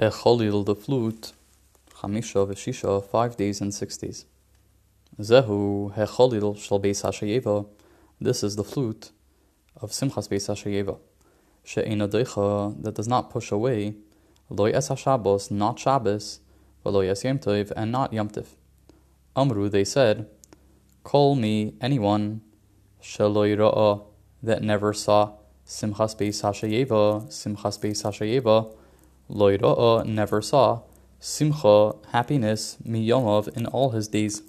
Hecholil the flute, Chamisha v'shisha, five days and six days. Zehu hecholil shel beis hashayeva, this is the flute of Simchas beis hashayeva. She'ena deicha, that does not push away, lo yes hashabbos, not Shabbos, v'lo yes yom and not yom. Amru, they said, Kol mi anyone, sheloi ra'ah, that never saw Simchas beis hashayeva, Simchas beis hashayeva, Loira'a never saw Simcha happiness miyamav in all his days.